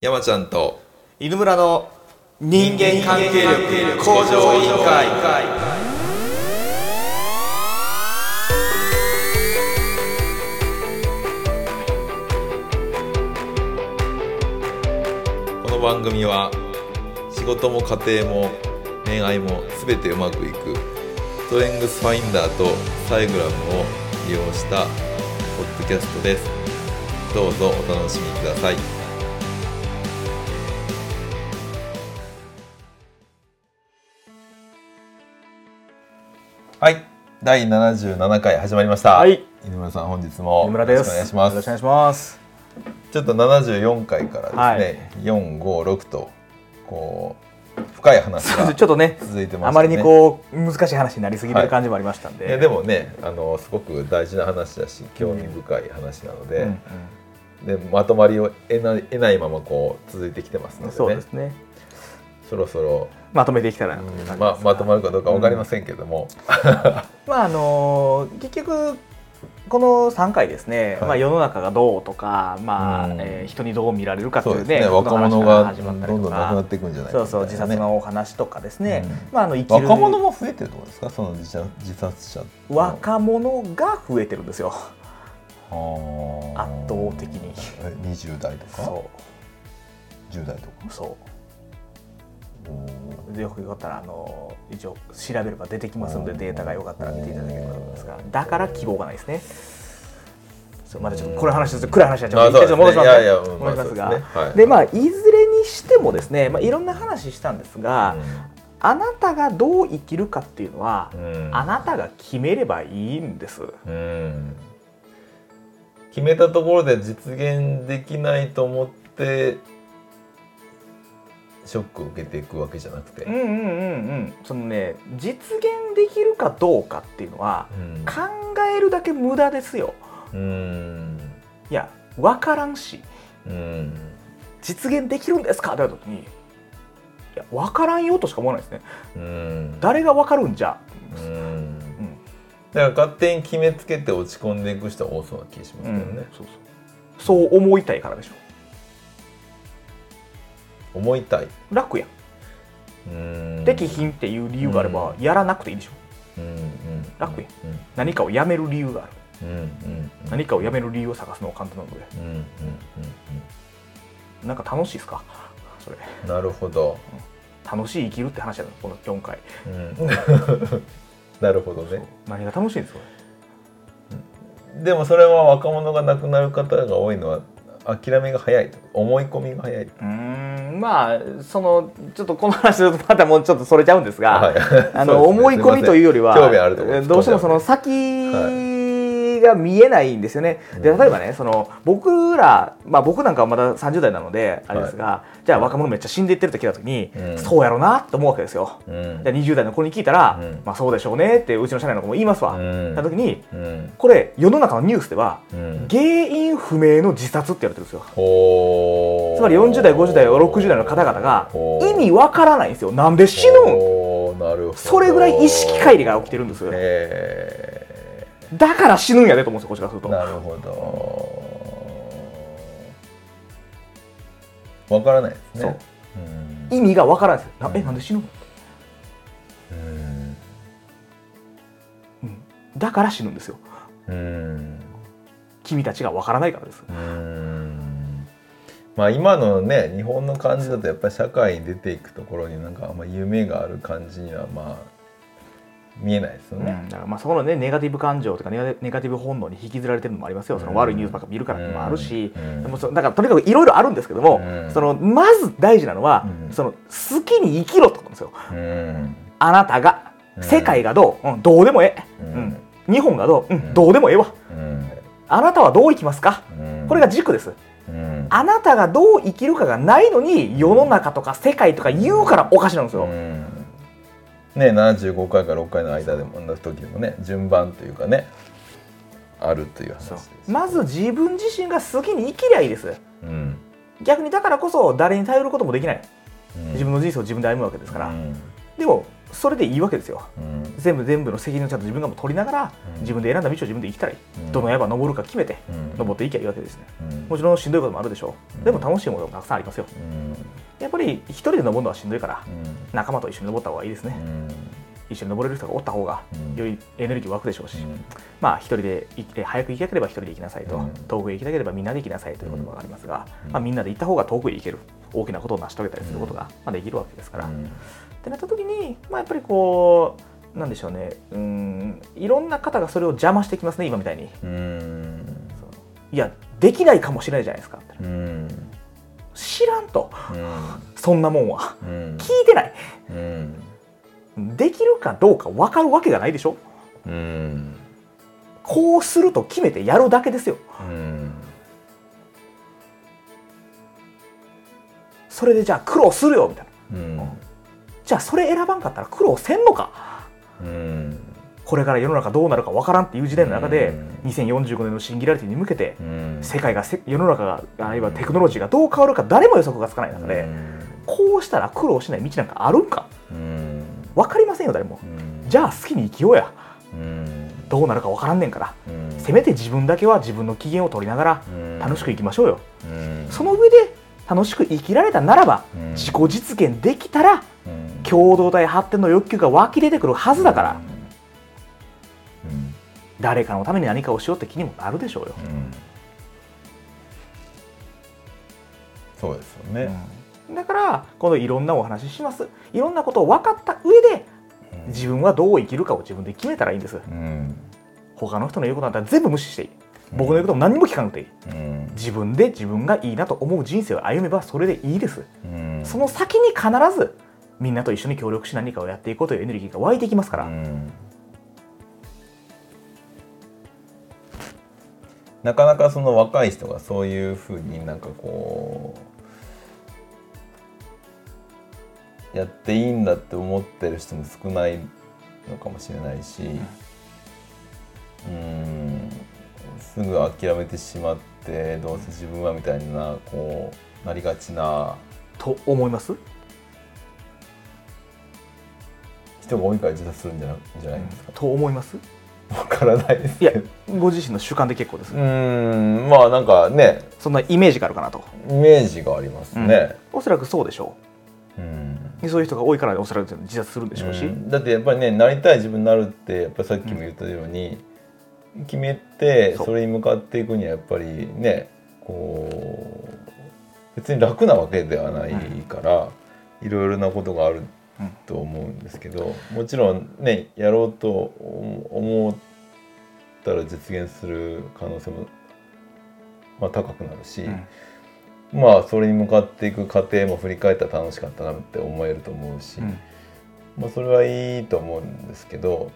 山ちゃんと犬村の人間関係力向上委員会。この番組は仕事も家庭も恋愛も全てうまくいくストレングスファインダーとサイグラムを利用したポッドキャストです。どうぞお楽しみくださいはい。第77回始まりました、はい。犬村さん本日もよろしくお願いします。よろしくお願いします。ちょっと74回からですね、456とこう深い話がちょっとね続いてましたね。あまりにこう難しい話になりすぎてる感じもありましたんで、い。やでもねあのすごく大事な話だし興味深い話なので,、うんでまとまりを得ない得ないままこう続いてきてますうんのでね。そうですねそろそろ、まとめていきたら、うんままとまるかどうか分かりませんけども、まああのー結局この3回ですね、はい。まあ、世の中がどうとか、まあうん。えー人にどう見られるかといううね。若者がどんどんなくなかっていくんじゃないかそうそう自殺のお話とかですね、うん。まあ、あの生きる若者も増えてるところですか？その自殺自殺者。若者が増えてるんですよ。圧倒的に。え20代とか？そ10代とか？うそおうでよくよかったらあの一応調べれば出てきますのでデータがよかったら見ていただければと思いますがだから希望がないですね。そうまだちょっとこれ話ちょっと暗い話になっちょっと戻しますね。戻しますがですね。はい。でまあいずれにしてもですね、まあ、いろんな話したんですが、あなたがどう生きるかっていうのは、うん。あなたが決めればいいんです。うん。決めたところで実現できないと思ってショックを受けていくわけじゃなくて、うんうんうんうん。そのね実現できるかどうかっていうのはうん考えるだけ無駄ですよ。うんいや分からんしうん実現できるんですかって言われた時にいや分からんよとしか思わないですね。うん誰が分かるんじゃ？うんうんだから勝手に決めつけて落ち込んでいく人は多そうな気がしますけどね、そうそうそう思いたいからでしょ。思いたい。楽やん。うん。できひんっていう理由があればやらなくていいでしょ。うんうん楽やうん何かをやめる理由がある。うん何かをやめる理由を探すのは簡単なのでうんうんなんか楽しいですか？それ。うんなるほど、楽しい生きるって話やのこの4回。うん、なるほどね。何が楽しいんですか？でもそれは若者が亡くなる方が多いのは諦めが早いと思い込みが早いうーんまあそのちょっとこの話だとまたもうちょっとそれちゃうんですが、はい。あの、ね思い込みというよりはどうしてもその先が見えないんですよね、で例えばねその僕ら、まあ、僕なんかはまだ30代なのであれですが、じゃあ若者めっちゃ死んでいってるって聞いた時に、うん。そうやろなって思うわけですよ、うん。じゃあ20代の子に聞いたら、うん。まあそうでしょうねってうちの社内の子も言いますわ、うん。た時にうん。これ世の中のニュースではうん。原因不明の自殺って言われてるんですよ。つまり40代50代60代の方々が意味わからないんですよ。なんで死ぬん？それぐらい意識乖離が起きてるんですへだから死ぬんやでと思うんですよこっちからすると。ーなるほど。わからないですね。そう。うん。意味がわからないんですよ。えなんで死ぬの、うん。うん。だから死ぬんですよ。うん。君たちがわからないからです。うまあ今のね日本の感じだとやっぱり社会に出ていくところになんかあんま夢がある感じにはまあ見えないですようん、ね。だからまあそこのねネガティブ感情とかネガネガティブ本能に引きずられてるのもありますよ。その悪いニュースばっか見るからもあるし、うん。でもそだからとにかくいろいろあるんですけども、うん。そのまず大事なのは、うん。その好きに生きろってことですよ。うん。あなたがうん。世界がどう、うん、どうでもええ、ううん。ん日本がどう、うんうん。どうでもええわ。うん。あなたはどう生きますか？うん。これが軸です。うん。あなたがどう生きるかがないのに世の中とか世界とか言うからおかしなんですよ、うんね75回から6回の間でもの時でもね順番というかねあるという話です。まず自分自身が好きに生きりゃいいです。うん。逆にだからこそ誰に頼ることもできない。うん。自分の人生を自分で歩むわけですから、うん。でもそれでいいわけですよ。うん。全部全部の責任をちゃんと自分がもう取りながら、うん。自分で選んだ道を自分で生きたらいい、うん。どの山登るか決めて、うん。登っていけばいいわけですね。うん。もちろんしんどいこともあるでしょう、うん。でも楽しいものもたくさんありますよ。うんやっぱり一人で登るのはしんどいから、うん。仲間と一緒に登った方がいいですね、うん。一緒に登れる人がおった方がうん。よりエネルギー湧くでしょうし、うん。まあ一人で早く行きたければ一人で行きなさいと、うん。遠くへ行きたければみんなで行きなさいという言葉がありますが、うん。まあ、みんなで行った方が遠くへ行ける大きなことを成し遂げたりすることが、まあ、できるわけですから、うん。ってなった時に、まあ、やっぱりこうなんでしょうね。うんいろんな方がそれを邪魔してきますね今みたいに。うん。いやできないかもしれないじゃないですか。うん知らんと。うん。そんなもんは。うん。聞いてない。うん。できるかどうか分かるわけがないでしょ。うん。こうすると決めてやるだけですよ。うん。それでじゃあ苦労するよみたいな。うん。じゃあそれ選ばんかったら苦労せんのか。うんこれから世の中どうなるか分からんっていう時代の中でうん。2045年のシンギュラリティに向けてうん。世界がせ世の中があるいはテクノロジーがどう変わるか誰も予測がつかない中でこうしたら苦労しない道なんかあるんか？うん。分かりませんよ誰も。うん。じゃあ好きに生きようや。うん。どうなるか分からんねんから。うん。せめて自分だけは自分の機嫌を取りながらうん。楽しく生きましょうよ。うん。その上で楽しく生きられたならばうん。自己実現できたらうん。共同体発展の欲求が湧き出てくるはずだから。うん誰かのために何かをしようって気にもなるでしょうよ、うん。そうですよね。うん。だからこのいろんなお話しします。いろんなことを分かった上で自分はどう生きるかを自分で決めたらいいんです。うん。他の人の言うことなんて全部無視していい。僕の言うことも何にも聞かなくていい。うん。自分で自分がいいなと思う人生を歩めばそれでいいです。うん。その先に必ずみんなと一緒に協力し何かをやっていこうというエネルギーが湧いてきますから、うんなかなかその若い人がそういうふうになんかこうやっていいんだって思ってる人も少ないのかもしれないしうんすぐ諦めてしまってどうせ自分はみたいなこうなりがちなと思います？人が多いから自殺するんじゃなじゃないですか、と思います？わからないですいやご自身の主観で結構です、うんまあなんかね。そんなイメージがあるかなと、イメージがありますね。おそらくそうでしょう。ん。うそういう人が多いからおそらく自殺するんでしょうし、うん。だってやっぱりねなりたい自分になるってやっぱりさっきも言ったように、決めてそれに向かっていくにはやっぱりねこう別に楽なわけではないから、いろいろなことがあるうんと思うんですけどもちろんねやろうと思ったら実現する可能性も、まあ、高くなるし。うんまあそれに向かっていく過程も振り返ったら楽しかったなって思えると思うし、うんまあそれはいいと思うんですけど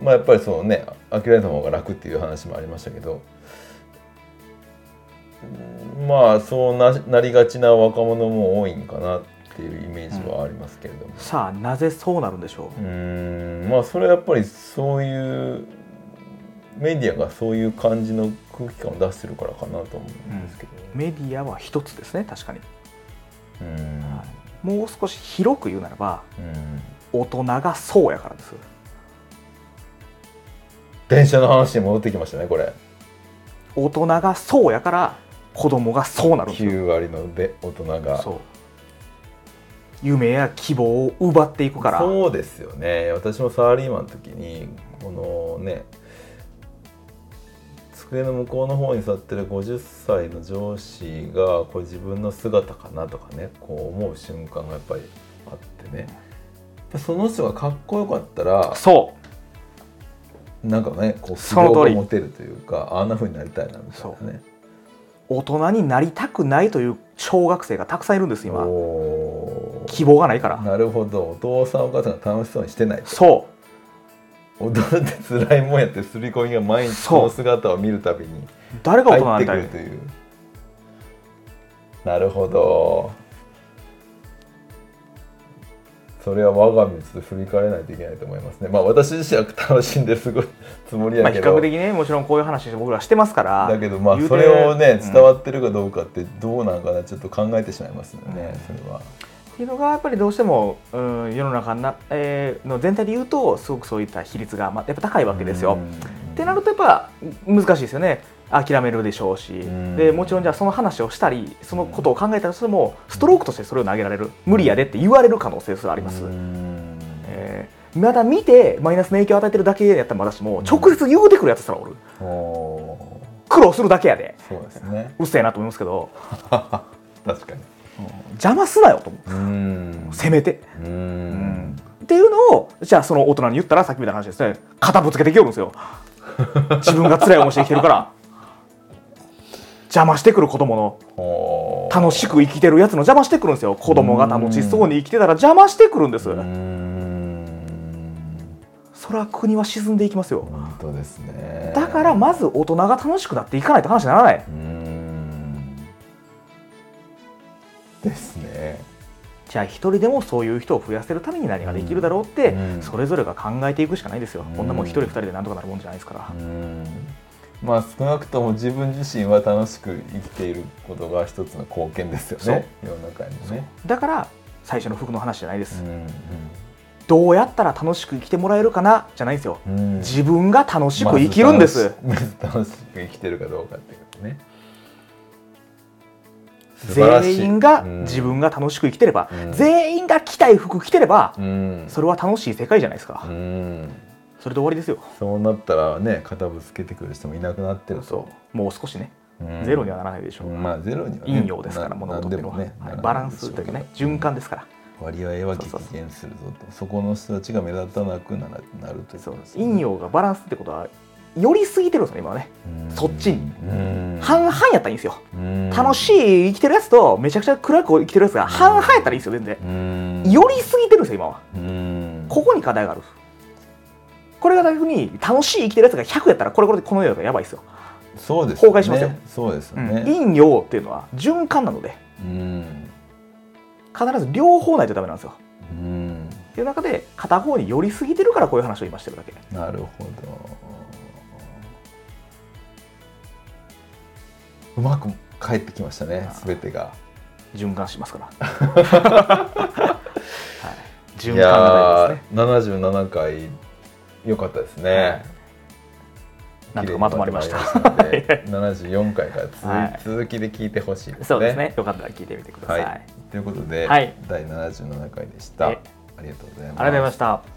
まあやっぱりそうね諦めた方が楽っていう話もありましたけどうんまあそうななりがちな若者も多いんかなっていうイメージはありますけれども、さあなぜそうなるんでしょう、うんまあそれはやっぱりそういうメディアがそういう感じの空気感を出してるからかなと思うんですけど。メディアは一つですね確かに、うん。もう少し広く言うならばうん。大人がそうやからです電車の話に戻ってきましたねこれ。大人がそうやから子供がそうなるんですよ。9割ので大人が。そう夢や希望を奪っていくから。そうですよね。私もサラリーマンの時にこのね机の向こうの方に座ってる50歳の上司がこれ自分の姿かなとかねこう思う瞬間がやっぱりあってね。その人がかっこよかったらそう。なんかねこう希望が持てるというかあんな風になりたいなみたいなね。大人になりたくないという小学生がたくさんいるんです今希望がないから。なるほど。お父さんお母さんが楽しそうにしてないそ大人って辛いもんやって刷り込みが毎日その姿を見るたびにう誰が大人にな入ってりたいくるという。なるほど。それは我が道と振り返らないといけないと思いますね。まあ私自身は楽しんですごいつもりまあ、やけど、比較的ねもちろんこういう話僕らしてますから。だけどまあそれをねうん。伝わってるかどうかってどうなんかなちょっと考えてしまいますよね、それは。っていうのがやっぱりどうしても、うん、世の中な、えーの全体で言うとすごくそういった比率が、まあ、やっぱ高いわけですよ。ってなるとやっぱ難しいですよね。諦めるでしょうし、ん。でもちろんじゃあその話をしたりそのことを考えたとしてもストロークとしてそれを投げられる。無理やでって言われる可能性すらあります。うん。えーまだ見てマイナスの影響を与えてるだけやったらまだしも直接言うてくるやつすらおる。お苦労するだけやで。ーそうですね。うっせえなと思いますけど。確かに邪魔すなよと思う。うん。せめて、っていうのをじゃあその大人に言ったらさっきみたいな話ですね。肩ぶつけてきよるんですよ。自分が辛い思いして生きてるから。邪魔してくる子供の。楽しく生きてるやつの邪魔してくるんですよ。子供が楽しそうに生きてたら邪魔してくるんです。うん。それは国は沈んでいきますよ。本当ですね。だからまず大人が楽しくなっていかないと話にならない。うんですね。じゃあ一人でもそういう人を増やせるために何ができるだろうって、うんそれぞれが考えていくしかないですよ、うん。こんなもん一人二人でなんとかなるもんじゃないですから、うん。まあ少なくとも自分自身は楽しく生きていることが一つの貢献ですよね。世の中にね。だから最初の服の話じゃないです、うんどうやったら楽しく生きてもらえるかなじゃないんですよ。うん。自分が楽しく生きるんです、まず楽しく生きてるかどうかっていうことね全員がうん。自分が楽しく生きてれば、うん。全員が着たい服着てれば、うん。それは楽しい世界じゃないですか、うん。それで終わりですよ。そうなったらね肩ぶつけてくる人もいなくなってると。そう。もう少しね、うん。ゼロにはならないでしょう、うんまあゼロには、ね、陰陽ですからな物事っていうのは、ね。はい。バランスというかね循環ですから、割合は激減するぞと。そこの人たちが目立たなくなるというそう。陰陽がバランスってことは寄りすぎてるんですよね今はね、うん。そっちに。うん。半々やったらいいんですよ、うん。楽しい生きてるやつとめちゃくちゃ暗く生きてるやつが半々やったらいいんですよ全然、うん。寄りすぎてるんですよ今は。うん。ここに課題がある。これが逆に楽しい生きてるやつが100やったらこれこれでこの世だからやばいですよ、そうですよね。崩壊しますよ。そうですようん。ね陰陽っていうのは循環なので。うん。必ず両方ないとダメなんですよ。うん。っていう中で片方に寄りすぎてるからこういう話を今してるだけ。なるほどうまく返ってきましたねすべてが。循環しますから、はい、循環が大事ですね。いやー77回良かったですね、はい。なんとかまとまりました。綺麗にまとまりました。ので74回から続,、きで聞いてほしいですね。そうですね。よかったら聞いてみてください、はい、ということで、はい。第77回でした。あえりがとうございます。ありがとうございました